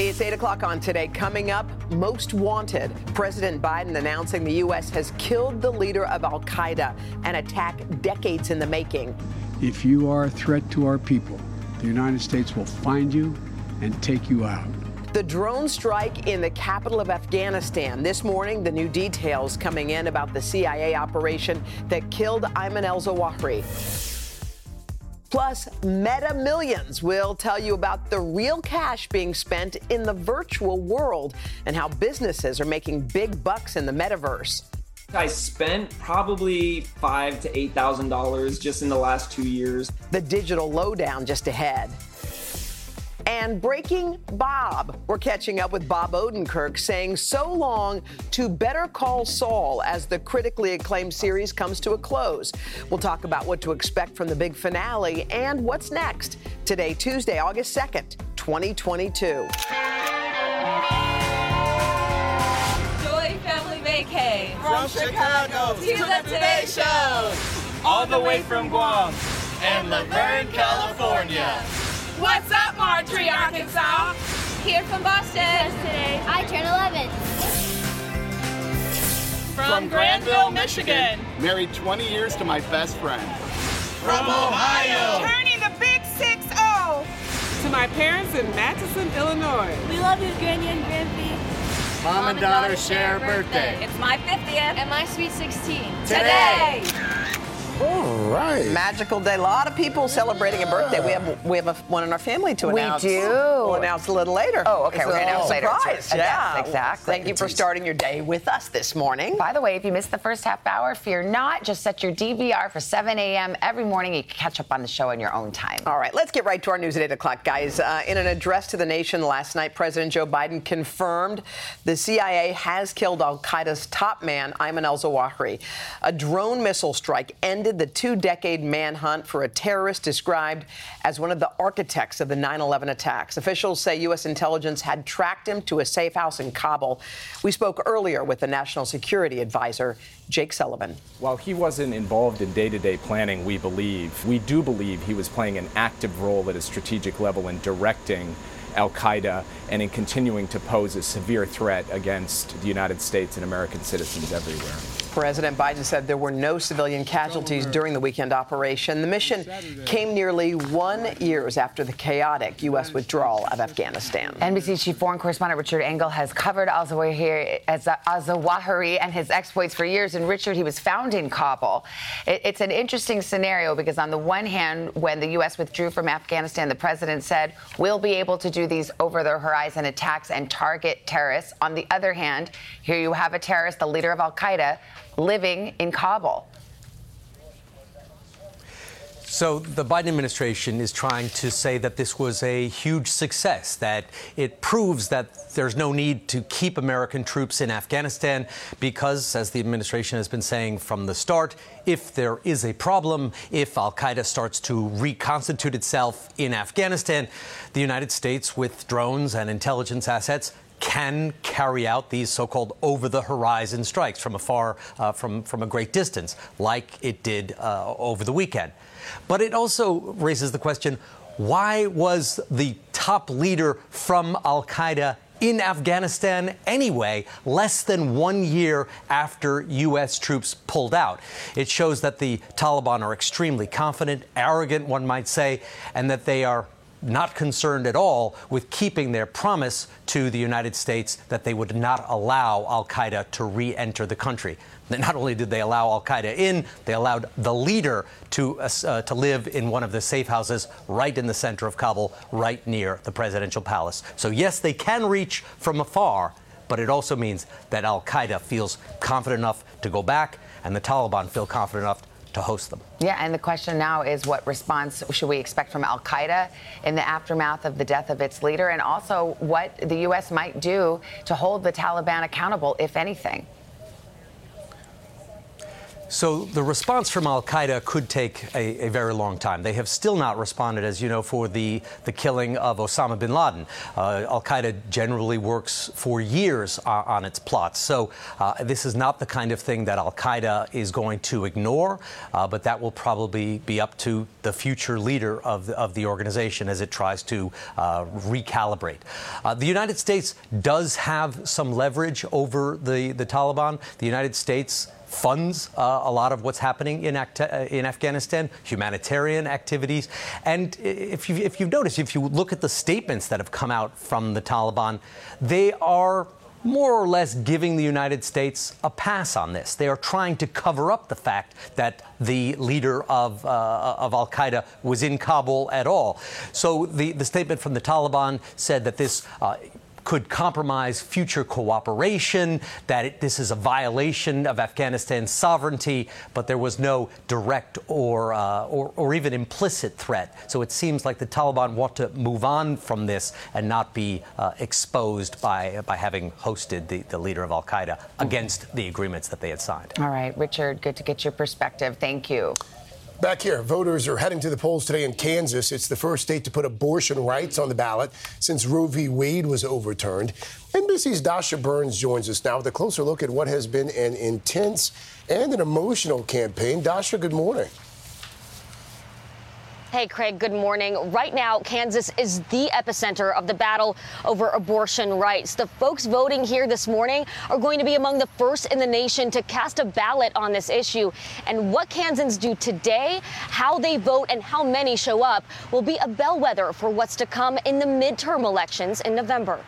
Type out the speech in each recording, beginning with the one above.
It's 8 o'clock on today. Coming up, most wanted. President Biden announcing the U.S. has killed the leader of Al Qaeda, an attack decades in the making. If you are a threat to our people, the United States will find you and take you out. The drone strike in the capital of Afghanistan. This morning, the new details coming in about the CIA operation that killed Ayman al Zawahiri. Plus, Meta Millions will tell you about the real cash being spent in the virtual world and how businesses are making big bucks in the metaverse. I spent probably five to eight thousand dollars just in the last two years. The digital lowdown just ahead. And Breaking Bob. We're catching up with Bob Odenkirk saying so long to Better Call Saul as the critically acclaimed series comes to a close. We'll talk about what to expect from the big finale and what's next. Today, Tuesday, August 2nd, 2022. Joy Family Vacay. From Chicago to the Today Show. All the way from Guam and La Verne, California. What's up, Marjorie, Arkansas? Here from Boston. today. I turn 11. From Grandville, Michigan. Married 20 years to my best friend. From Ohio. Turning the big 6-0. To my parents in Matteson, Illinois. We love you, Granny and Grampy. Mom, Mom and daughter share a birthday. birthday. It's my 50th. And my sweet 16. Today. All right. Magical day. A lot of people celebrating a birthday. We have we have a, one in our family to announce. We do. We'll announce a little later. Oh, okay, It's we're gonna announce later. surprise. Yes, Yeah, exactly. Thank you for starting your day with us this morning. By the way, if you missed the first half hour, fear not. Just set your DVR for 7 a.m. every morning. You can catch up on the show in your own time. All right, let's get right to our news at 8 o'clock, guys. Uh, in an address to the nation last night, President Joe Biden confirmed the CIA has killed Al Qaeda's top man, Ayman al Zawahiri. A drone missile strike ended the two decade manhunt for a terrorist described as one of the architects of the 9 11 attacks. Officials say U.S. intelligence had tracked him to a safe house in Kabul. We spoke earlier with the National Security Advisor, Jake Sullivan. While he wasn't involved in day to day planning, we believe, we do believe he was playing an active role at a strategic level in directing Al Qaeda and in continuing to pose a severe threat against the United States and American citizens everywhere. President Biden said there were no civilian casualties during the weekend operation. The mission came nearly one years after the chaotic U.S. withdrawal of Afghanistan. NBC Chief Foreign Correspondent Richard Engel has covered Al Zawahiri, and his exploits for years. And Richard, he was found in Kabul. It's an interesting scenario because, on the one hand, when the U.S. withdrew from Afghanistan, the president said, we'll be able to do these over the horizon attacks and target terrorists. On the other hand, here you have a terrorist, the leader of Al Qaeda, living in Kabul. So the Biden administration is trying to say that this was a huge success, that it proves that there's no need to keep American troops in Afghanistan because, as the administration has been saying from the start, if there is a problem, if Al Qaeda starts to reconstitute itself in Afghanistan, the United States, with drones and intelligence assets, can carry out these so-called over-the-horizon strikes from afar, uh, from from a great distance, like it did uh, over the weekend. But it also raises the question: Why was the top leader from Al Qaeda in Afghanistan anyway, less than one year after U.S. troops pulled out. It shows that the Taliban are extremely confident, arrogant, one might say, and that they are not concerned at all with keeping their promise to the United States that they would not allow Al Qaeda to re enter the country. Not only did they allow Al Qaeda in, they allowed the leader to, uh, to live in one of the safe houses right in the center of Kabul, right near the presidential palace. So, yes, they can reach from afar, but it also means that Al Qaeda feels confident enough to go back, and the Taliban feel confident enough to host them. Yeah, and the question now is what response should we expect from Al Qaeda in the aftermath of the death of its leader, and also what the U.S. might do to hold the Taliban accountable, if anything? So the response from Al Qaeda could take a, a, very long time. They have still not responded, as you know, for the, the killing of Osama bin Laden. Uh, Al Qaeda generally works for years uh, on its plots. So uh, this is not the kind of thing that Al Qaeda is going to ignore, uh, but that will probably be up to the future leader of the, of the organization as it tries to uh, recalibrate. Uh, the United States does have some leverage over the, the Taliban. The United States funds uh, a lot of what's happening in, uh, in Afghanistan, humanitarian activities. And if, you, if you've noticed, if you look at the statements that have come out from the Taliban, they are more or less giving the United States a pass on this. They are trying to cover up the fact that the leader of, uh, of Al Qaeda was in Kabul at all. So the, the statement from the Taliban said that this uh, could compromise future cooperation, that it, this is a violation of Afghanistan's sovereignty, but there was no direct or, uh, or, or, even implicit threat. So it seems like the Taliban want to move on from this and not be uh, exposed by, by having hosted the, the leader of Al Qaeda against the agreements that they had signed. All right, Richard, good to get your perspective. Thank you. Back here, voters are heading to the polls today in Kansas. It's the first state to put abortion rights on the ballot since Roe v. Wade was overturned. NBC's Dasha Burns joins us now with a closer look at what has been an intense and an emotional campaign. Dasha, good morning. Hey, Craig, good morning. Right now, Kansas is the epicenter of the battle over abortion rights. The folks voting here this morning are going to be among the first in the nation to cast a ballot on this issue. And what Kansans do today, how they vote, and how many show up will be a bellwether for what's to come in the midterm elections in November.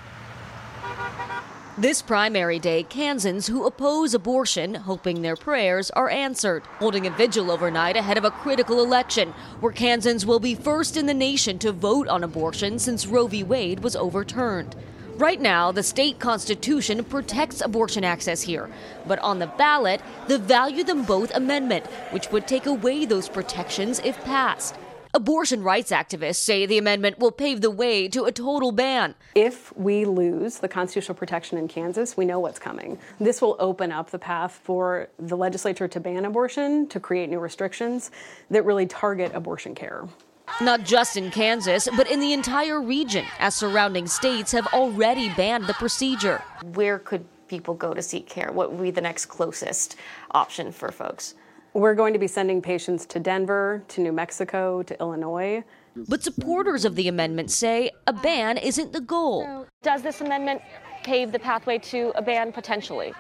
This primary day, Kansans who oppose abortion hoping their prayers are answered, holding a vigil overnight ahead of a critical election where Kansans will be first in the nation to vote on abortion since Roe v. Wade was overturned. Right now, the state constitution protects abortion access here, but on the ballot, the Value Them Both Amendment, which would take away those protections if passed. Abortion rights activists say the amendment will pave the way to a total ban. If we lose the constitutional protection in Kansas, we know what's coming. This will open up the path for the legislature to ban abortion, to create new restrictions that really target abortion care. Not just in Kansas, but in the entire region, as surrounding states have already banned the procedure. Where could people go to seek care? What would be the next closest option for folks? We're going to be sending patients to Denver, to New Mexico, to Illinois. But supporters of the amendment say a ban isn't the goal. Does this amendment pave the pathway to a ban potentially?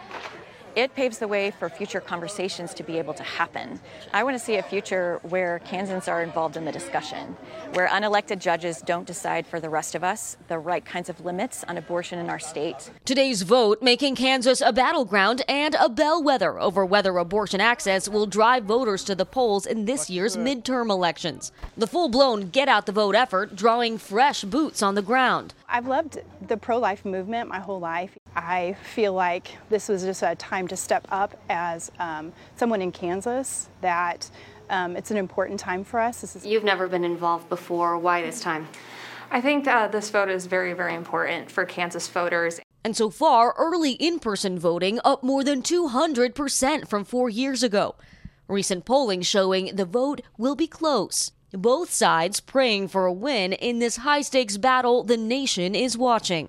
It paves the way for future conversations to be able to happen. I want to see a future where Kansans are involved in the discussion, where unelected judges don't decide for the rest of us the right kinds of limits on abortion in our state. Today's vote making Kansas a battleground and a bellwether over whether abortion access will drive voters to the polls in this year's midterm elections. The full blown get out the vote effort drawing fresh boots on the ground. I've loved the pro life movement my whole life. I feel like this was just a time to step up as um, someone in Kansas that um, it's an important time for us. You've never been involved before. Why this time? I think uh, this vote is very, very important for Kansas voters. And so far, early in person voting up more than 200% from four years ago. Recent polling showing the vote will be close. Both sides praying for a win in this high stakes battle the nation is watching.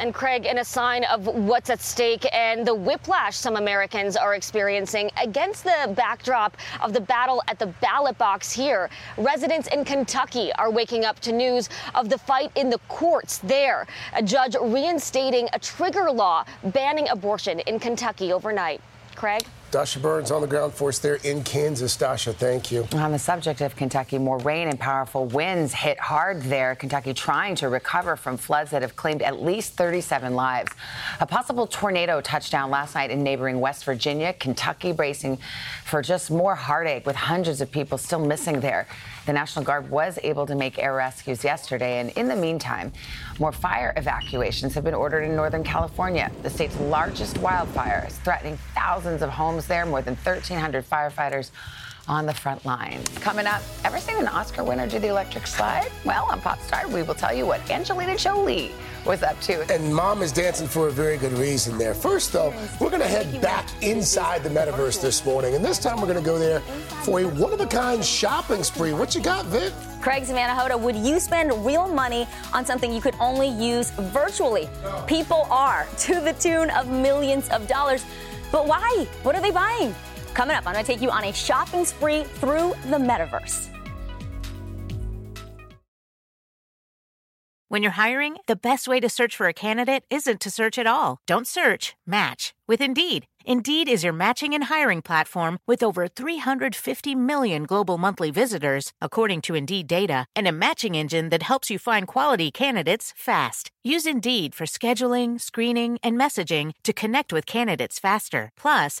And Craig, in a sign of what's at stake and the whiplash some Americans are experiencing against the backdrop of the battle at the ballot box here, residents in Kentucky are waking up to news of the fight in the courts there. A judge reinstating a trigger law banning abortion in Kentucky overnight. Craig? Dasha Burns on the ground for us there in Kansas. Dasha, thank you. On the subject of Kentucky, more rain and powerful winds hit hard there. Kentucky trying to recover from floods that have claimed at least 37 lives. A possible tornado touchdown last night in neighboring West Virginia. Kentucky bracing for just more heartache with hundreds of people still missing there. The National Guard was able to make air rescues yesterday, and in the meantime, more fire evacuations have been ordered in Northern California. The state's largest wildfire is threatening thousands of homes there, more than 1,300 firefighters on the front lines. Coming up, ever seen an Oscar winner do the electric slide? Well, on Pop Star, we will tell you what Angelina Jolie was up to. And mom is dancing for a very good reason there. First, though, we're going to head back inside the metaverse this morning. And this time we're going to go there for a one of a kind shopping spree. What you got, Vic? Craig Manahota, would you spend real money on something you could only use virtually? People are, to the tune of millions of dollars. But why? What are they buying? Coming up, I'm going to take you on a shopping spree through the metaverse. When you're hiring, the best way to search for a candidate isn't to search at all. Don't search, match with Indeed. Indeed is your matching and hiring platform with over 350 million global monthly visitors, according to Indeed data, and a matching engine that helps you find quality candidates fast. Use Indeed for scheduling, screening, and messaging to connect with candidates faster. Plus,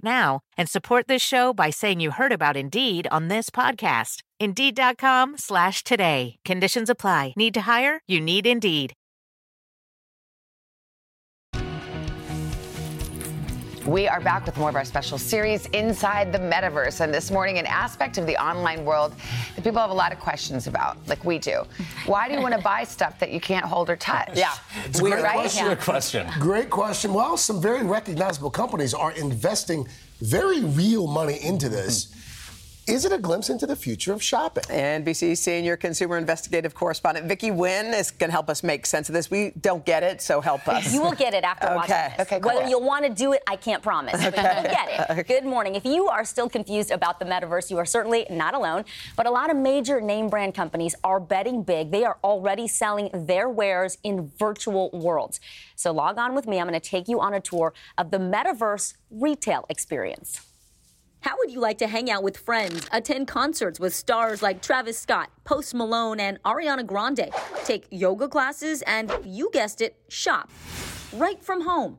now and support this show by saying you heard about Indeed on this podcast. Indeed.com slash today. Conditions apply. Need to hire? You need Indeed. We are back with more of our special series, Inside the Metaverse. And this morning, an aspect of the online world that people have a lot of questions about, like we do. Why do you want to buy stuff that you can't hold or touch? Yeah. It's a great right? question. Yeah. question. Great question. Well, some very recognizable companies are investing very real money into this. Is it a glimpse into the future of shopping? NBC senior consumer investigative correspondent Vicky Nguyen is going to help us make sense of this. We don't get it, so help us. You will get it after Okay. watching this. Okay, cool. Whether you'll want to do it, I can't promise. But Okay. you'll get it. Good morning. If you are still confused about the metaverse, you are certainly not alone. But a lot of major name brand companies are betting big. They are already selling their wares in virtual worlds. So log on with me. I'm going to take you on a tour of the metaverse retail experience. How would you like to hang out with friends, attend concerts with stars like Travis Scott, Post Malone, and Ariana Grande, take yoga classes, and you guessed it, shop right from home?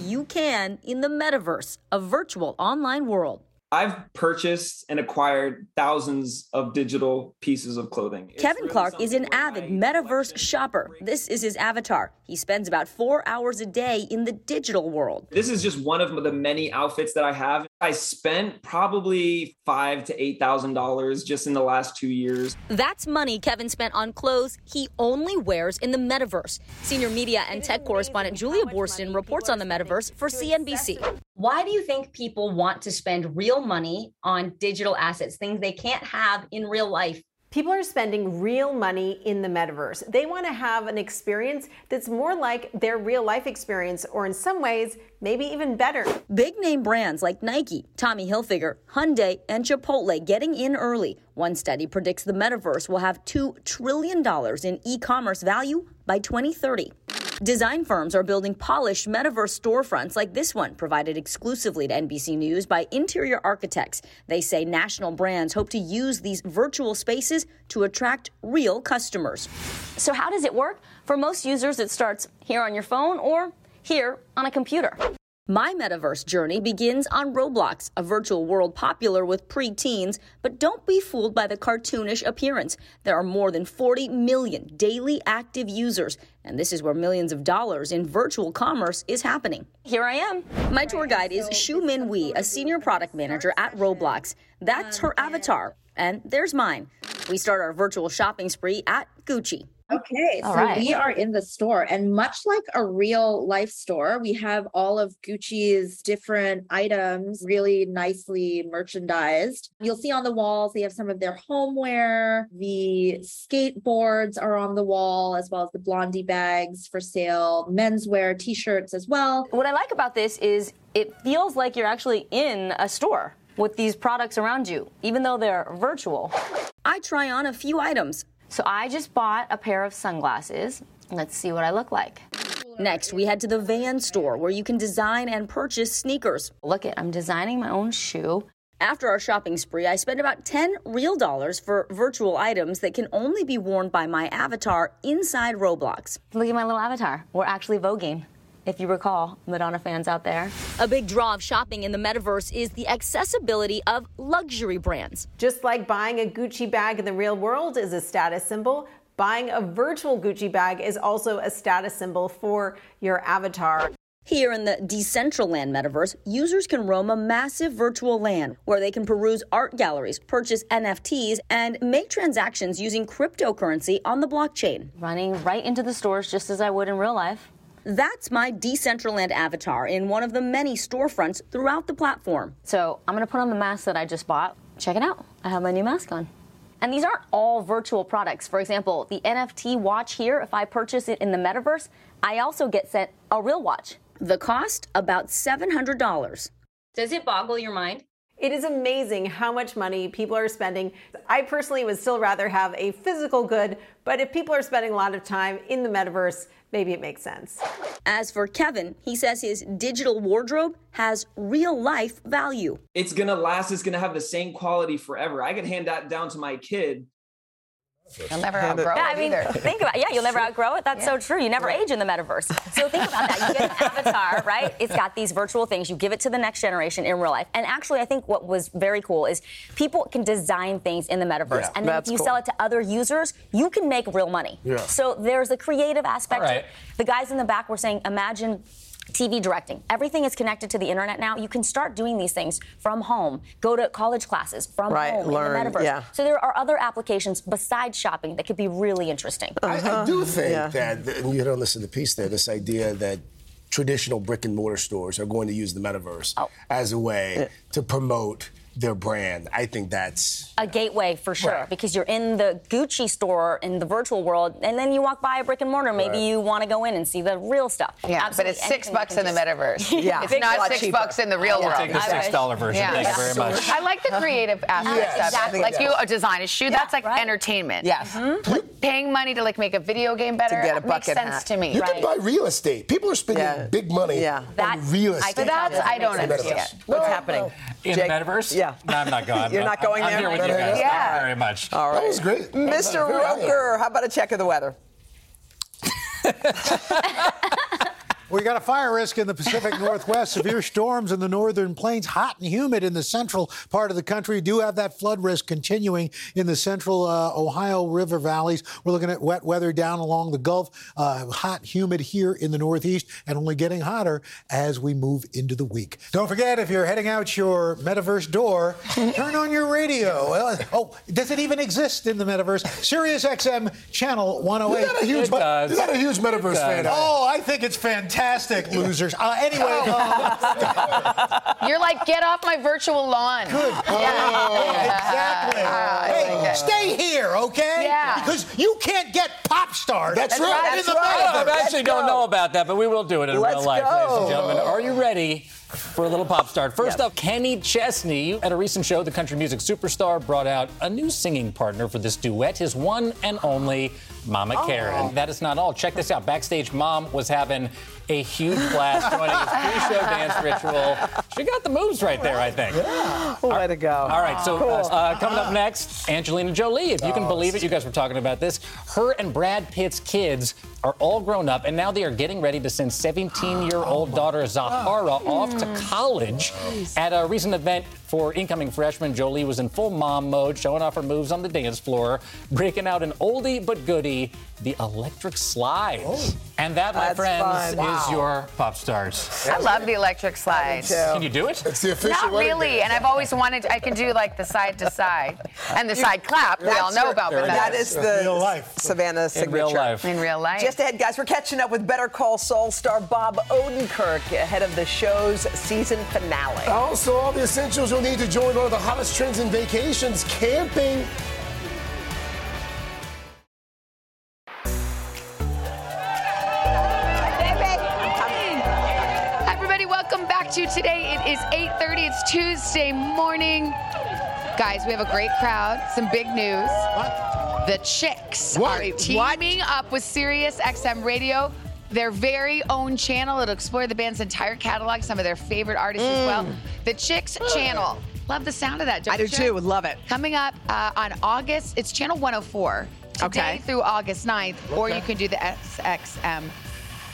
You can in the metaverse, a virtual online world. I've purchased and acquired thousands of digital pieces of clothing. It's Kevin really Clark is an avid metaverse shopper. This is his avatar. He spends about four hours a day in the digital world. This is just one of the many outfits that I have. I spent probably five to eight thousand dollars just in the last two years. That's money Kevin spent on clothes he only wears in the metaverse. Senior media and tech correspondent Julia Boorstin reports on the metaverse for CNBC. Why do you think people want to spend real money on digital assets, things they can't have in real life? People are spending real money in the metaverse. They want to have an experience that's more like their real life experience, or in some ways, maybe even better. Big name brands like Nike, Tommy Hilfiger, Hyundai, and Chipotle getting in early. One study predicts the metaverse will have $2 trillion in e commerce value by 2030. Design firms are building polished metaverse storefronts like this one, provided exclusively to NBC News by interior architects. They say national brands hope to use these virtual spaces to attract real customers. So, how does it work? For most users, it starts here on your phone or here on a computer. My metaverse journey begins on Roblox, a virtual world popular with preteens, but don't be fooled by the cartoonish appearance. There are more than 40 million daily active users, and this is where millions of dollars in virtual commerce is happening. Here I am. My tour guide is Shu Min Wee, a senior product manager at Roblox. That's her avatar, and there's mine. We start our virtual shopping spree at Gucci. Okay, All so right. we are in the store, and much like a real life store, we have all of Gucci's different items really nicely merchandised. You'll see on the walls, they have some of their homeware. The skateboards are on the wall, as well as the Blondie bags for sale, menswear, t shirts as well. What I like about this is it feels like you're actually in a store with these products around you, even though they're virtual. I try on a few items. So I just bought a pair of sunglasses. Let's see what I look like. Next, we head to the Van store where you can design and purchase sneakers. Look it, I'm designing my own shoe. After our shopping spree, I spent about 10 real dollars for virtual items that can only be worn by my avatar inside Roblox. Look at my little avatar. We're actually voguing. If you recall, Madonna fans out there. A big draw of shopping in the metaverse is the accessibility of luxury brands. Just like buying a Gucci bag in the real world is a status symbol, buying a virtual Gucci bag is also a status symbol for your avatar. Here in the Decentraland metaverse, users can roam a massive virtual land where they can peruse art galleries, purchase NFTs, and make transactions using cryptocurrency on the blockchain. Running right into the stores just as I would in real life. That's my Decentraland avatar in one of the many storefronts throughout the platform. So I'm going to put on the mask that I just bought. Check it out. I have my new mask on. And these aren't all virtual products. For example, the NFT watch here, if I purchase it in the metaverse, I also get sent a real watch. The cost about $700. Does it boggle your mind? It is amazing how much money people are spending. I personally would still rather have a physical good, but if people are spending a lot of time in the metaverse, maybe it makes sense. As for Kevin, he says his digital wardrobe has real life value. It's gonna last, it's gonna have the same quality forever. I could hand that down to my kid. You'll never outgrow it- outgrow Yeah, I mean, either. think about it. Yeah, you'll never outgrow it. That's so true. You never age in the metaverse. So think about that. You get an avatar, right? It's got these virtual things. You give it to the next generation in real life. And actually, I think what was very cool is people can design things in the metaverse. Yeah, and then that's if you cool. sell it to other users, you can make real money. Yeah. So there's a creative aspect. All to right. it. The guys in the back were saying, imagine. TV directing. Everything is connected to the internet now. You can start doing these things from home. Go to college classes from Right, home learn, in the metaverse. yeah. So there are other applications besides shopping that could be really interesting. I, I do uh-huh. think Yeah. that, and you hit on this in the piece there, this idea that traditional brick and mortar stores are going to use the metaverse oh. as a way to promote their brand. I think that's a gateway for sure Right. because you're in the Gucci store in the virtual world, and then you walk by a brick and mortar. Maybe Right. you want to go in and see the real stuff. Yeah, Absolutely but it's six anything you bucks in the metaverse. Yeah. it's not six cheaper. bucks in the real I'll world. take the I $6 version. Yeah. Thank you very much. I like the creative aspect Yes, of it. exactly. Like you Yeah. design a shoe, that's like entertainment. Yes. Mm-hmm. Mm-hmm. Like, Paying money to like make a video game better get a makes sense hat. to me. You can buy real estate. People are spending big money on real estate. So that's I don't understand. What's happening? In the metaverse? Yeah. No, I'm not going. You're not I'm- going I'm there? here with you guys. Yeah. Thank you very much. All right. That was great. Mr. Roker, how about a check of the weather? We got a fire risk in the Pacific Northwest, severe storms in the northern plains, hot and humid in the central part of the country. Do have that flood risk continuing in the central uh, Ohio River valleys. We're looking at wet weather down along the Gulf, uh, hot, humid here in the Northeast, and only getting hotter as we move into the week. Don't forget, if you're heading out your metaverse door, turn on your radio. Well, oh, does it even exist in the metaverse? Sirius XM channel 108. You're not a huge, It does. you're a huge metaverse fan. does. are you? Oh, I think it's fantastic, losers. Uh, anyway, uh, You're like, get off my virtual lawn. Good. exactly. hey, stay here, okay? Yeah. Because you can't get pop stars. That's in right, the that's right. I actually don't know about that, but we will do it in Let's real life, ladies and gentlemen. Are you ready for a little pop start? First up, Kenny Chesney. At a recent show, the country music superstar brought out a new singing partner for this duet, his one and only Mama Oh. Karen. That is not all. Check this out. Backstage, Mom was having a huge blast joining his pre-show dance ritual. She got the moves right there, I think. Way to go. All right, so uh, uh, coming up next, Angelina Jolie. If you can believe it, you guys were talking about this. Her and Brad Pitt's kids are all grown up, and now they are getting ready to send 17-year-old daughter Zahara off to college. At a recent event for incoming freshmen, Jolie was in full mom mode, showing off her moves on the dance floor, breaking out an oldie but goodie, the electric slide. And that, my That's friends, fun. is your pop stars. I love the electric slide. Can you do it? It's the official Not really, dance. and I've always wanted. I can do like the side to side and the side clap. We all know your- about, but That that's the Real life. Savannah signature. In real life. in real life. Just ahead, guys, we're catching up with Better Call Saul star Bob Odenkirk ahead of the show's season finale. Also, all the essentials you'll need to join one of the hottest trends in vacations, camping. To today. It is 8:30. It's Tuesday morning. Guys, we have a great crowd. Some big news. The Chicks What? are teaming up with Sirius XM Radio their very own channel. It'll explore the band's entire catalog, some of their favorite artists as well. The Chicks Channel. Love the sound of that. I do you? too. Love it. Coming up uh, on August, it's channel 104 today Okay. through August 9th, or you can do the SXM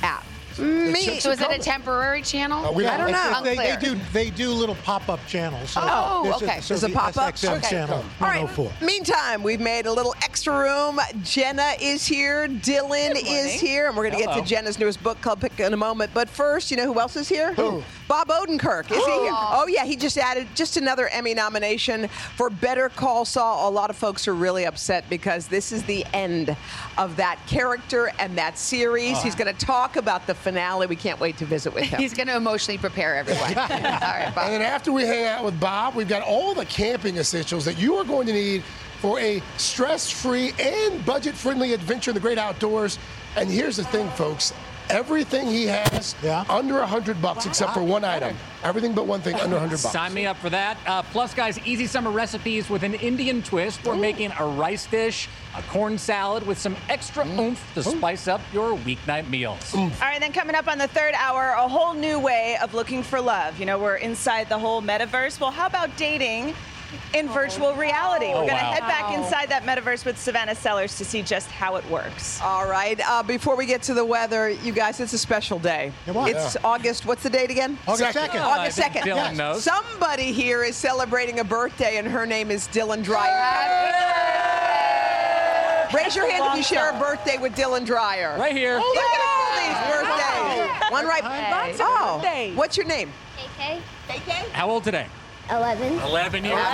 app. Me- So is it a temporary channel? Uh, we don't- know. They, they do they do little pop-up channels. So Oh, this is- okay. so There's a pop-up? SXM Okay. channel All right. 104. Meantime, we've made a little extra room. Jenna is here. Dylan is here. And we're going to get to Jenna's newest book club pick in a moment. But first, you know who else is here? Who? Bob Odenkirk. Is he here? Oh, yeah. He just added just another Emmy nomination for Better Call Saul. A lot of folks are really upset because this is the end of that character and that series. Oh. He's going to talk about the finale. We can't wait to visit with him. He's going to emotionally prepare everyone. All right, Bob. And then after we hang out with Bob, we've got all the camping essentials that you are going to need for a stress-free and budget-friendly adventure in the great outdoors. And here's the thing, folks. Everything he has under a hundred bucks, except for one item. Everything but one thing under a hundred bucks. Sign me up for that. Uh, plus, guys, easy summer recipes with an Indian twist. We're making a rice dish, a corn salad with some extra oomph to spice up your weeknight meals. Oomph. All right, then coming up on the third hour, a whole new way of looking for love. You know, we're inside the whole metaverse. Well, how about dating in virtual reality? Oh, We're going to wow. head back inside that metaverse with Savannah Sellers to see just how it works. All right. Uh, before we get to the weather, you guys, it's a special day. what? It's Yeah. August. What's the date again? August Second. 2nd. August second. Dylan knows. Somebody here is celebrating a birthday, and her name is Dylan Dreyer. Raise your hand if you share a birthday with Dylan Dreyer. Right here. Oh, look at all these birthdays. One right. Lots of oh, birthdays. what's your name? KK. KK. How old today? 11. 11 years old.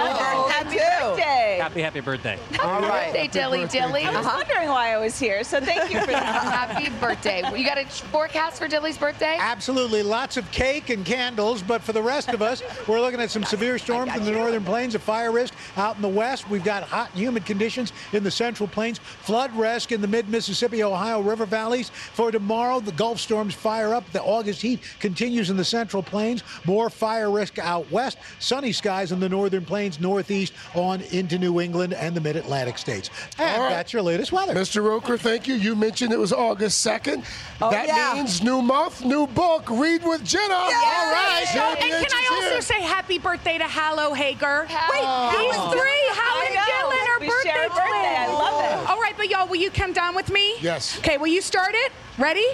Happy old. birthday. Happy, happy birthday. All right. birthday, Dilly Dilly. I was uh-huh. wondering why I was here, so thank you for that. Happy birthday. You got a forecast for Dilly's birthday? Absolutely. Lots of cake and candles. But for the rest of us, we're looking at some severe storms in the northern plains, a fire risk out in the west. We've got hot and humid conditions in the central plains, flood risk in the mid Mississippi, Ohio River valleys. For tomorrow, the Gulf storms fire up. The August heat continues in the central plains. More fire risk out west. Sunny skies in the northern plains, northeast on into New England and the mid Atlantic states. And All right. that's your latest weather. Mr. Roker, thank you. You mentioned it was August 2nd. Oh, that yeah. means new month, new book. Read with Jenna. All right. So, and can I also here. say happy birthday to Hallow Hager? Wait, Oh. these three, Hal I and. Dylan, are birthday twins. birthday. I love it. All right, but y'all, will you come down with me? Yes. Okay, will you start it? Ready?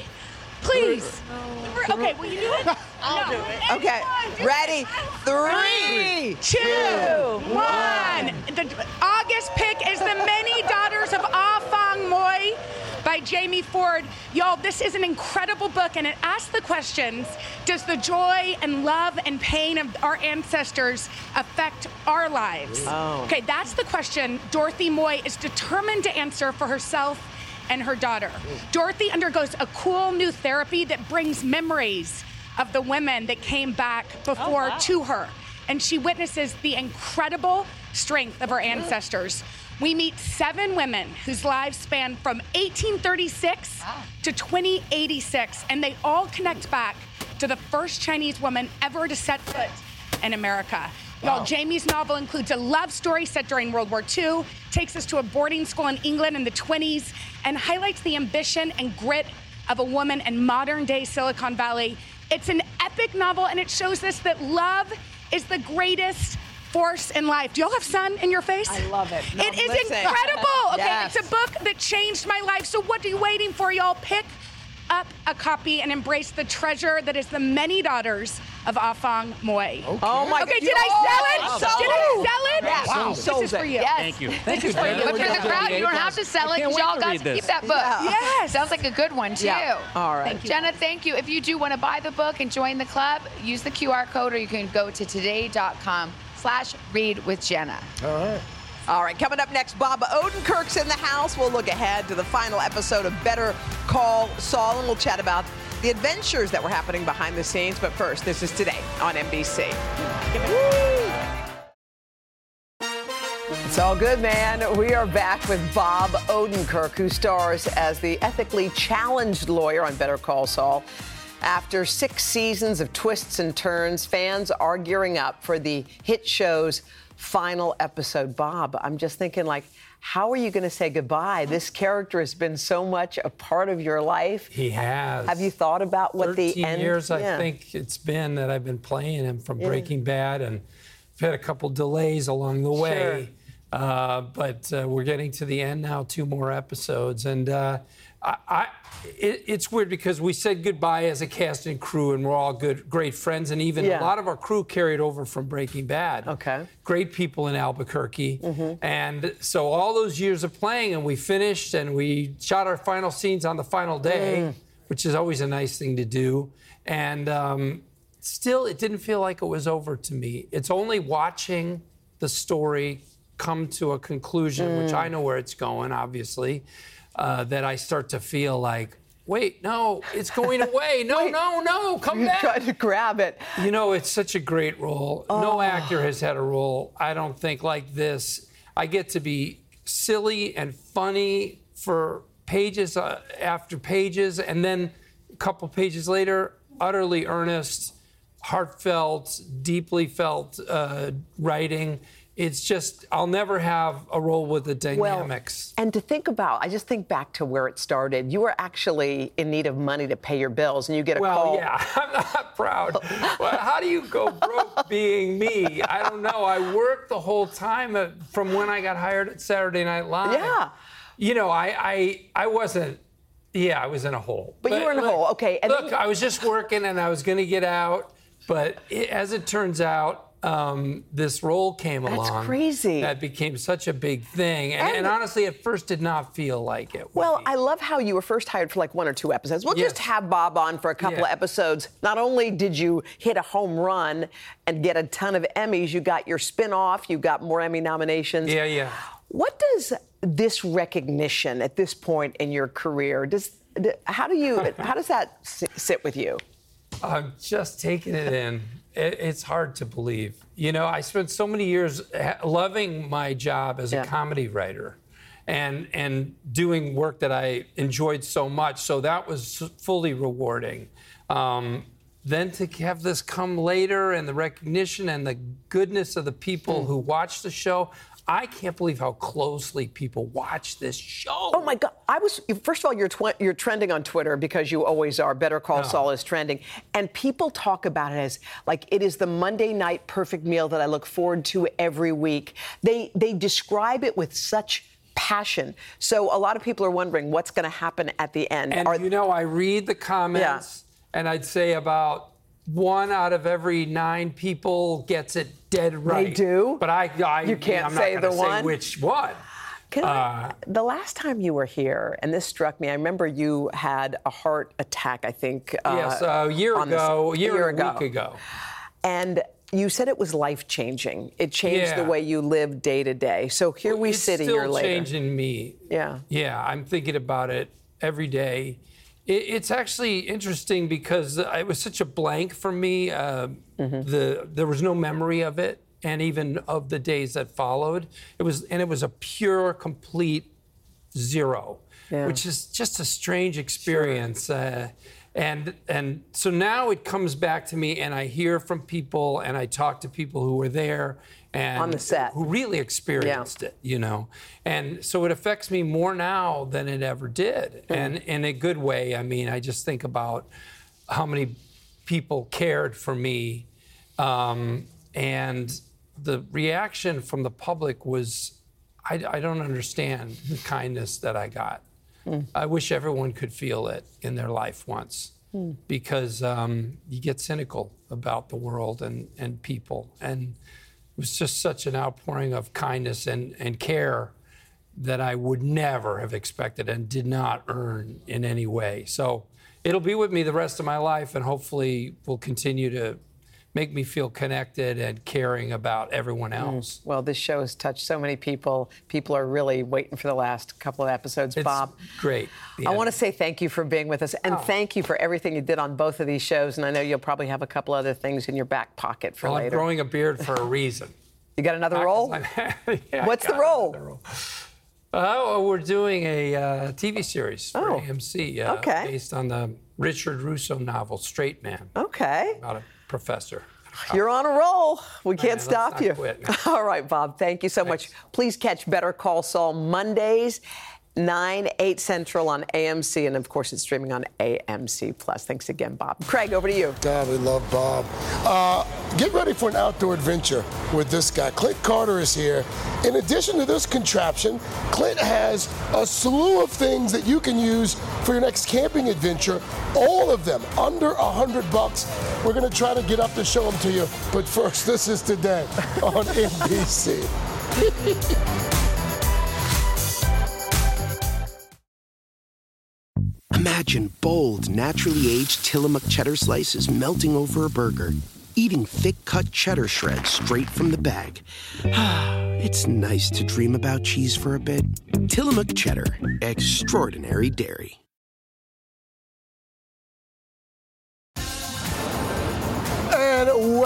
Please. Okay, will you do it? I'll No. do it. Okay. Ready? Three, two, one. The August pick is The Many Daughters of Ah Fang Moi by Jamie Ford. Y'all, this is an incredible book and it asks the questions Does the joy and love and pain of our ancestors affect our lives? Oh. Okay, that's the question Dorothy Moy is determined to answer for herself and her daughter. Dorothy undergoes a cool new therapy that brings memories of the women that came back before oh, wow. to her. And she witnesses the incredible strength of her ancestors. We meet seven women whose lives span from 1836 to 2086, and they all connect back to the first Chinese woman ever to set foot in America. Y'all, Jamie's novel includes a love story set during World War II, takes us to a boarding school in England in the 20s, and highlights the ambition and grit of a woman in modern day Silicon Valley. It's an epic novel, and it shows us that love is the greatest force in life. Do y'all have sun in your face? I love it. No, it is listen. incredible. Okay, Yes. it's a book that changed my life. So what are you waiting for, y'all? Pick up a copy and embrace the treasure that is the many daughters of ah Afong Moy. Oh my god. Okay, God. did I sell oh, it? Oh, Did. I sell it? Yes, Wow. This sold is for you. Yes. Thank you. This Thank is you, for you. But for the crowd, you don't have to sell it because y'all got to this. keep that book. Yeah. Yes. Sounds like a good one, too. Yeah. All right. Thank you. Jenna, thank you. If you do want to buy the book and join the club, use the QR code or you can go to today.com slash read with Jenna. All right. All right, coming up next, Bob Odenkirk's in the house. We'll look ahead to the final episode of Better Call Saul, and we'll chat about the adventures that were happening behind the scenes. But first, this is today on NBC. It's all good, man. We are back with Bob Odenkirk, who stars as the ethically challenged lawyer on Better Call Saul. After six seasons of twists and turns, fans are gearing up for the hit show's final episode. Bob, I'm just thinking, like, How are you going to say goodbye? This character has been so much a part of your life. He has. Have you thought about what the end? years, Yeah. I think it's been that I've been playing him from Yeah. Breaking Bad, and I've had a couple delays along the way. Uh, but uh, we're getting to the end now, two more episodes, and uh, I, I it, it's weird because we said goodbye as a cast and crew, and we're all good, great friends, and even Yeah. a lot of our crew carried over from Breaking Bad. Okay. Great people in Albuquerque, Mm-hmm. and so all those years of playing, and we finished, and we shot our final scenes on the final day, Mm. which is always a nice thing to do, and. Um, Still, it didn't feel like it was over to me. It's only watching the story come to a conclusion, which Mm. I know where it's going, obviously, uh, that I start to feel like, wait, no, it's going away. No, no, no, come back. You back. tried to grab it. You know, it's such a great role. Oh. No actor has had a role, I don't think, like this. I get to be silly and funny for pages uh, after pages, and then a couple pages later, utterly earnest, heartfelt, deeply felt uh, writing. It's just, I'll never have a role with the dynamics. Well, And to think about, I just think back to where it started. You were actually in need of money to pay your bills, and you get a well, call. yeah, I'm not proud. well, how do you go broke being me? I don't know. I worked the whole time from when I got hired at Saturday Night Live. Yeah. You know, I I, I wasn't. Yeah, I was in a hole. But you were in a hole, okay, and look, I was just working, and I was going to get out. But it, as it turns out. Um, this role came That's along. crazy. That became such a big thing, and, and, And- honestly, at first, did not feel like it. Well, I love how you were first hired for like one or two episodes. We'll just have Bob on for a couple Yeah. of episodes. Not only did you hit a home run and get a ton of Emmys, you got your spin-off, you got more Emmy nominations. Yeah, yeah. What does this recognition at this point in your career does how do you how does that sit with you? I'm just taking it in. It, it's hard to believe. You know, I spent so many years ha- loving my job as a comedy writer and and doing work that I enjoyed so much. So that was fully rewarding. Um, then to have this come later and the recognition and the goodness of the people hmm. who watch the show, I can't believe how closely people watch this show. Oh my God! I was first of all, you're tw- you're trending on Twitter because you always are. Better Call Oh. Saul is trending, and people talk about it as like it is the Monday night perfect meal that I look forward to every week. They they describe it with such passion. So a lot of people are wondering what's going to happen at the end. And you know, I read the comments, and I'd say about one out of every nine people gets it dead right. They do? But I, I You can't I'm say the one? which one. Can I- Uh, the last time you were here, and this struck me, I remember you had a heart attack. I think. uh, yes, a year on this- ago, a year, a ago. week ago. And you said it was life changing. It changed the way you live day to day. So here we sit a year later. It's still changing me. Yeah. Yeah, I'm thinking about it every day. It, it's actually interesting because it was such a blank for me. Uh, Mm-hmm. The there was no memory of it, and even of the days that followed. It was and it was a pure, complete zero, Yeah. which is just a strange experience. Uh, and and so now it comes back to me, and I hear from people, and I talk to people who were there and On the set. who really experienced it, you know. And so it affects me more now than it ever did, Hmm. and in a good way. I mean, I just think about how many people cared for me, um, and the reaction from the public was, I, I don't understand the kindness that I got. Hmm. I wish everyone could feel it in their life once Hmm. because um, you get cynical about the world and, and people. And it was just such an outpouring of kindness and, and care that I would never have expected and did not earn in any way. So it'll be with me the rest of my life and hopefully we'll continue to make me feel connected and caring about everyone else. Well, this show has touched so many people. People are really waiting for the last couple of episodes. It's Bob, great. I want to say thank you for being with us, Oh. and thank you for everything you did on both of these shows. And I know you'll probably have a couple other things in your back pocket for Well, I'm later. growing a beard for a reason. You got another role? Yeah, What's the role? role. Oh, we're doing a uh, TV series for Oh, AMC uh, okay. based on the Richard Russo novel Straight Man Okay. about a professor You're on a roll. We can't let's stop you. quit. All right, Bob. Thank you so much. Please catch Better Call Saul Mondays. 9, 8 Central on AMC, and of course, it's streaming on AMC Plus. Thanks again, Bob. Craig, over to you. God, we love Bob. Uh, get ready for an outdoor adventure with this guy. Clint Carter is here. In addition to this contraption, Clint has a slew of things that you can use for your next camping adventure. All of them under a hundred bucks. We're gonna try to get up to show them to you. But first, this is today on NBC. Imagine bold, naturally aged Tillamook cheddar slices melting over a burger, eating thick cut cheddar shreds straight from the bag. it's nice to dream about cheese for a bit. Tillamook cheddar, extraordinary dairy.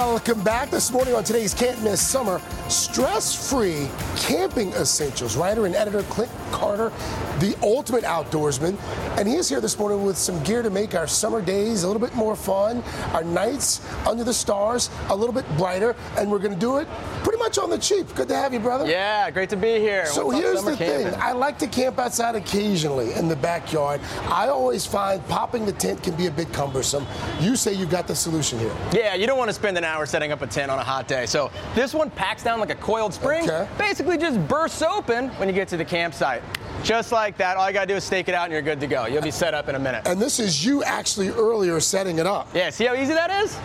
Welcome back this morning on today's Can't Miss Summer Stress Free Camping Essentials. Writer and editor Clint Carter, the ultimate outdoorsman. And he is here this morning with some gear to make our summer days a little bit more fun, our nights under the stars a little bit brighter. And we're going to do it pretty much on the cheap. Good to have you, brother. Yeah, great to be here. So What's here's the thing. I like to camp outside occasionally in the backyard. I always find popping the tent can be a bit cumbersome. You say you got the solution here. Yeah, you don't want to spend an hour setting up a tent on a hot day. So this one packs down like a coiled spring. Basically just bursts open when you get to the campsite. Just like that. All you gotta do is stake it out and you're good to go. You'll be set up in a minute. And this is you actually earlier setting it up. Yeah, see how easy that is?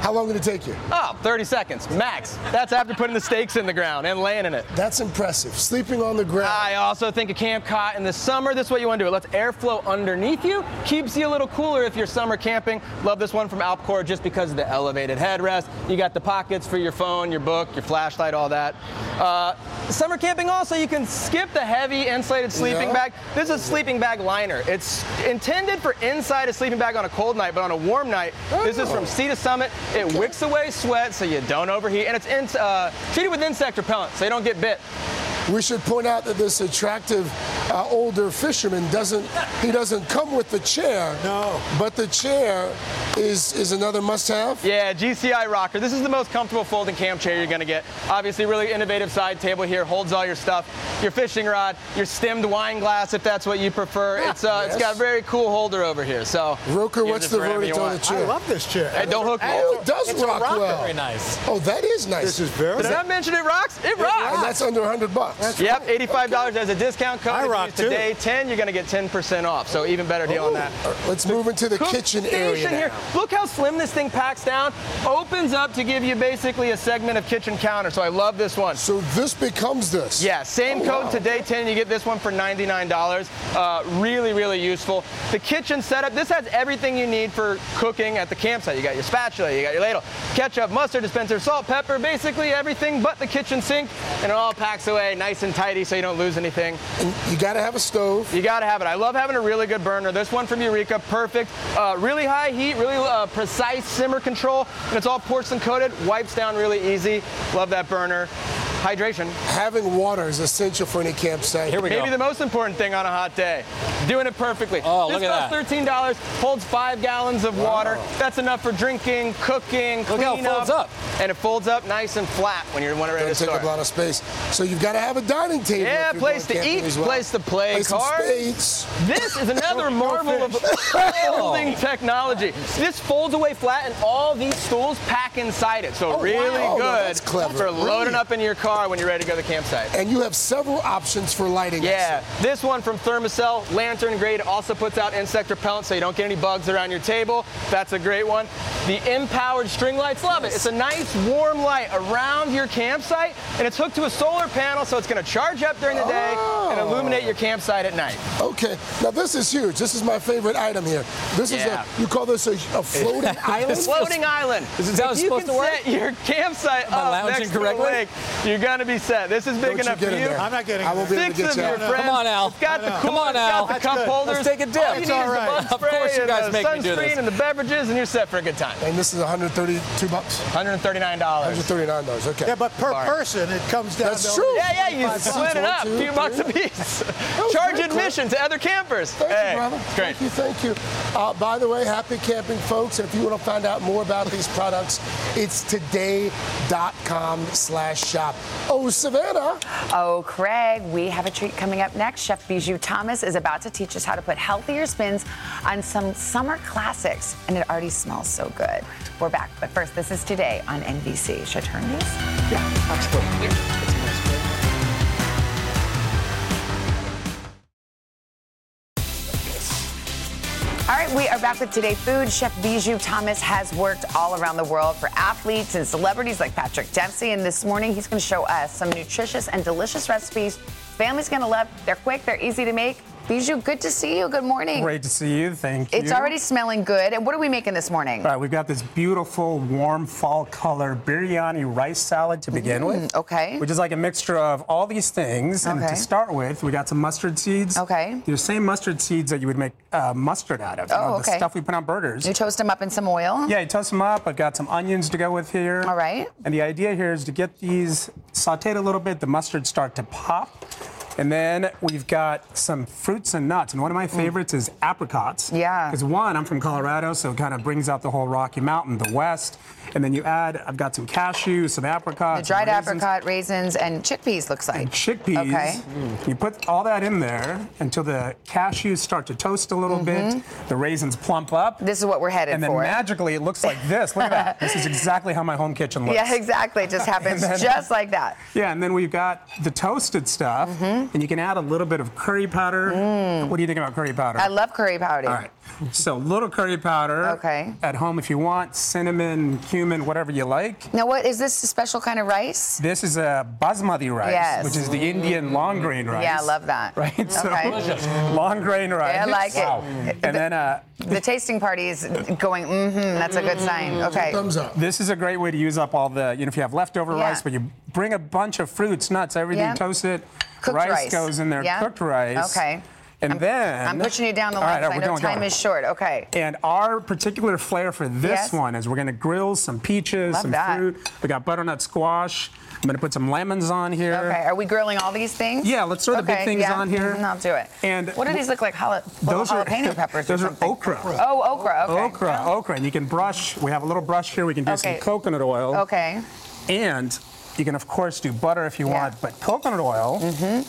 How long did it take you? Oh, 30 seconds, max. That's after putting the stakes in the ground and laying in it. That's impressive. Sleeping on the ground. I also think a camp cot in the summer, this is what you want to do. It lets airflow underneath you, keeps you a little cooler if you're summer camping. Love this one from Alpcour just because of the elevated headrest. You got the pockets for your phone, your book, your flashlight, all that. Uh, summer camping also, you can skip the heavy insulated sleeping bag. This is a sleeping bag liner. It's intended for inside a sleeping bag on a cold night, but on a warm night, this is Oh. from Sea to Summit. It wicks away sweat so you don't overheat, and it's in, uh, treated with insect repellent so you don't get bit. We should point out that this attractive uh, older fisherman doesn't he doesn't come with the chair. No. But the chair is is another must-have. Yeah, GCI rocker. This is the most comfortable folding camp chair you're gonna get. Obviously, really innovative side table here. Holds all your stuff, your fishing rod, your stemmed wine glass if that's what you prefer. It's uh, it's Yes. got a very cool holder over here. So. Roker, what's the for verdict on the chair? I love this chair. Hey, don't hook me. Oh, it does It's rock well. Very nice. Oh, that is nice. This is very Did I not mention it rocks? It rocks. And that's under 100 bucks. Yep, $85 as a discount code. I rock too. today 10, you're going to get 10% off. So even better deal on that. Let's move into the kitchen area station here. Look how slim this thing packs down. Opens up to give you basically a segment of kitchen counter. So I love this one. So this becomes this. Yeah, same Oh, code wow. today 10. You get this one for $99. Uh, really, really useful. The kitchen setup. This has everything you need for cooking at the campsite. You got your spatula, you got your ladle, ketchup, mustard dispenser, salt, pepper, basically everything but the kitchen sink, and it all packs away nice and tidy so you don't lose anything. And you got to have a stove. You got to have it. I love having a really good burner. This one from Eureka, perfect. Uh, really high heat, really uh, precise simmer control, and it's all porcelain coated. Wipes down really easy. Love that burner. Hydration. Having water is essential for any campsite. Here we go. Maybe the most important thing on a hot day. Doing it perfectly. Oh, this look at costs $13, holds five gallons of water. That's enough for drinking, cooking, Look how it folds up. And it folds up nice and flat when you're when ready to Doesn't take start. up a lot of space. So you've got to have a dining table. Yeah, place to eat, well. place to play, cards. This is another marvel of folding technology. This folds away flat, and all these stools pack inside it. So Oh, really wow. Oh, good No, that's clever. for loading up in your car when you're ready to go to the campsite. And you have several options for lighting. Yeah, this one from Thermacell, lantern grade, also puts out insect repellent so you don't get any bugs around your table. That's a great one. The MPOWERD string lights, love it. It's a nice warm light around your campsite, and it's hooked to a solar panel, so it's going to charge up during the day and oh. illuminate your campsite at night. Okay. Now this is huge. This is my favorite item here. This Yeah. is a you call this a, a floating island? Floating island. This is how If it's you supposed can to work? set your campsite Am up lounging next to the lake, you're gonna be set. This is big Don't you enough get for in you. there. I'm not getting I won't be able Six to get you out. friends. Come on, Al. It's got the I cooler, Come on, it's Al. got the That's cup good. holders. Let's take a dip. All you It's need all is the right. bug Of course you guys make me do this. sunscreen and the beverages, and you're set for a good time. And this is 132 bucks. $139. 139 dollars. Okay. Yeah, but per person, it comes down That's to true. Yeah, yeah, you Five split it up. One, A few two, bucks a piece. Charge admission to other campers. Thank hey, you, brother. Great. Thank you, thank you. Uh, by the way, happy camping, folks. And if you want to find out more about these products, it's today.com slash shop. Oh, Savannah. Oh, Craig, we have a treat coming up next. Chef Bijou Thomas is about to teach us how to put healthier spins on some summer classics, and it already smells so good. We're back, but first, this is today on NBC. Should I turn these? Yeah, absolutely. We are back with Today Food. Chef Bijou Thomas has worked all around the world for athletes and celebrities like Patrick Dempsey. And this morning, he's going to show us some nutritious and delicious recipes family's going to love. They're quick, they're easy to make. Bijou, good to see you. Good morning. Great to see you. Thank you. It's already smelling good. And what are we making this morning? All right, we've got this beautiful, warm fall color biryani rice salad to begin Mm, with. Okay. Which is like a mixture of all these things. And Okay. to start with, we got some mustard seeds. Okay. The same mustard seeds that you would make uh, mustard out of. you Oh, know, okay. The stuff we put on burgers. You toast them up in some oil? Yeah, you toast them up. I've got some onions to go with here. All right. And the idea here is to get these sauteed a little bit, the mustard start to pop. And then we've got some fruits and nuts. And one of my favorites is apricots. Mm. Yeah. Because one, I'm from Colorado, so it kind of brings out the whole Rocky Mountain, the West. And then you add, I've got some cashews, some The apricots. dried raisins, apricot, raisins, and chickpeas looks like. Chickpeas. Okay. You put all that in there until the cashews start to toast a little bit. The raisins plump up. Mm-hmm. This is what we're headed for. And then for. magically, it looks like this. Look at that. This is exactly how my home kitchen looks. Yeah, exactly. It just happens then- just like that. Yeah, and then we've got the toasted stuff, Mm-hmm. And you can add a little bit of curry powder. What do you think about curry powder? Mm. I love curry powder. All right. So little curry powder. Okay. At home if you want, cinnamon, cumin, whatever you like. Now, what is this a special kind of rice? This is a basmati rice, Yes. which is the Indian long grain rice. Yeah, I love that. Right? So Okay. long grain rice. Yeah, I like it. And then uh, The tasting party is going, mm-hmm, that's a good sign. Okay. Thumbs up. This is a great way to use up all the, you know, if you have leftover Yeah. rice, but you bring a bunch of fruits, nuts, everything, toast it. Cooked rice, rice. goes in there, cooked rice. Okay. And then I'm pushing you down the line right, I know going, time going. is short. Okay. And our particular flair for this Yes. one is we're gonna grill some peaches, Love some that. fruit. We got butternut squash. I'm gonna put some lemons on here. Okay. Are we grilling all these things? Yeah, let's throw the big things yeah. on here. Mhm, I'll do it. And what do these look like? Jala- those are jalapeno peppers. Those are okra. Oh, okra. Okay. Okra, okra, and you can brush. We have a little brush here. We can do Okay. some coconut oil. Okay. And you can, of course, do butter if you want, but coconut oil,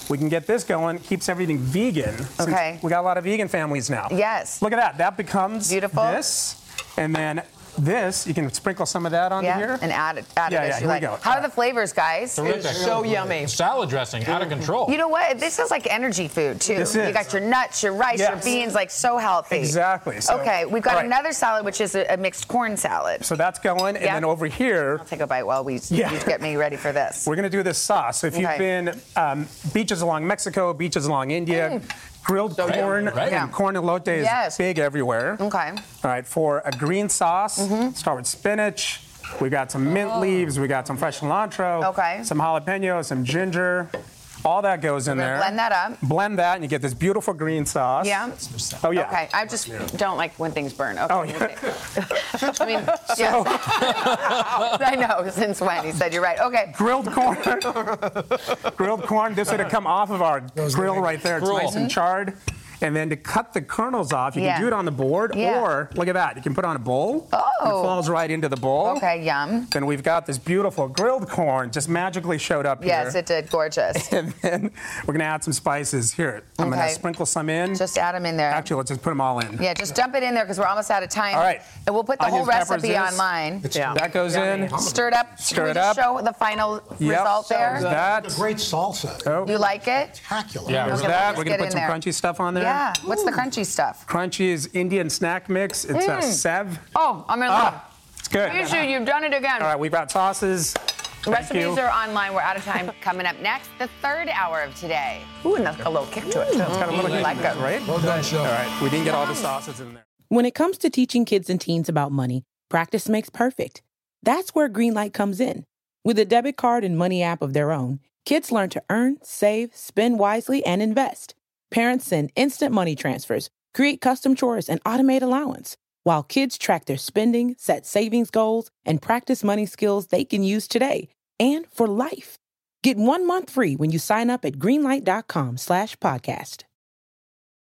we can get this going, keeps everything vegan. Mm-hmm. Okay. We got a lot of vegan families now. Yes. Look at that. That becomes Beautiful. this. And then this, you can sprinkle some of that onto Yeah. here. And add it. Add Yeah, it yeah, as you here we like. go. How are the flavors, guys? Terrific. so yummy. Salad dressing, out of control. You know what? This is like energy food too. This is. You got your nuts, your rice, your beans, like so healthy. Exactly. So- okay, we've got All right. another salad, which is a, a mixed corn salad. So that's going. And Yeah. then over here, I'll take a bite while we Yeah. you get me ready for this. We're going to do this sauce. So if you've been um, beaches along Mexico, beaches along India, grilled corn right? Yeah. and corn elote is Yes. big everywhere. Okay. All right, for a green sauce, Mm-hmm. start with spinach. We got some mint leaves. We got some fresh cilantro. Oh. Okay. Some jalapeno, some ginger. All that goes in there. blend that up. Blend that, and you get this beautiful green sauce. Yeah. Oh yeah. Okay. I just don't like when things burn. Okay. Oh yeah. I mean, yeah. I know. Since when? He said you're right. Okay. grilled corn. grilled corn. This would have come off of our grill right there. It's Cool. nice and charred. And then to cut the kernels off, you Yeah. can do it on the board, Yeah. or look at that, you can put it on a bowl. Oh. It falls right into the bowl. Okay. Yum. Then we've got this beautiful grilled corn just magically showed up Yes, here. Yes, it did. Gorgeous. and then we're gonna add some spices here. I'm Okay. gonna sprinkle some in. Just add them in there. Actually, let's just put them all in. Yeah, just dump it in there because we're almost out of time. All right. And we'll put the whole Onions, peppers, recipe this. online. Yeah. That goes in. Stir it up. Stir it up. Show the final Yep. result there. That. Great salsa. Oh. You like it? Spectacular. Yeah, Okay, that. We're gonna put some there. crunchy stuff on there. Yeah. What's the crunchy stuff? Crunchy is Indian snack mix. It's a Mm. Sev. Oh, I'm in love. Ah, it's good. Bijou, you've done it again. All right, we've got sauces. Thank Recipes you. are online. We're out of time. Coming up next, the third hour of today. Ooh, and a little kick to it too. It's got a little I like it. right? Well done, Chef. All right, we didn't get all the sauces in there. When it comes to teaching kids and teens about money, practice makes perfect. That's where Greenlight comes in. With a debit card and money app of their own, kids learn to earn, save, spend wisely, and invest. Parents send instant money transfers, create custom chores, and automate allowance, while kids track their spending, set savings goals, and practice money skills they can use today and for life. Get one month free when you sign up at greenlight.com slash podcast.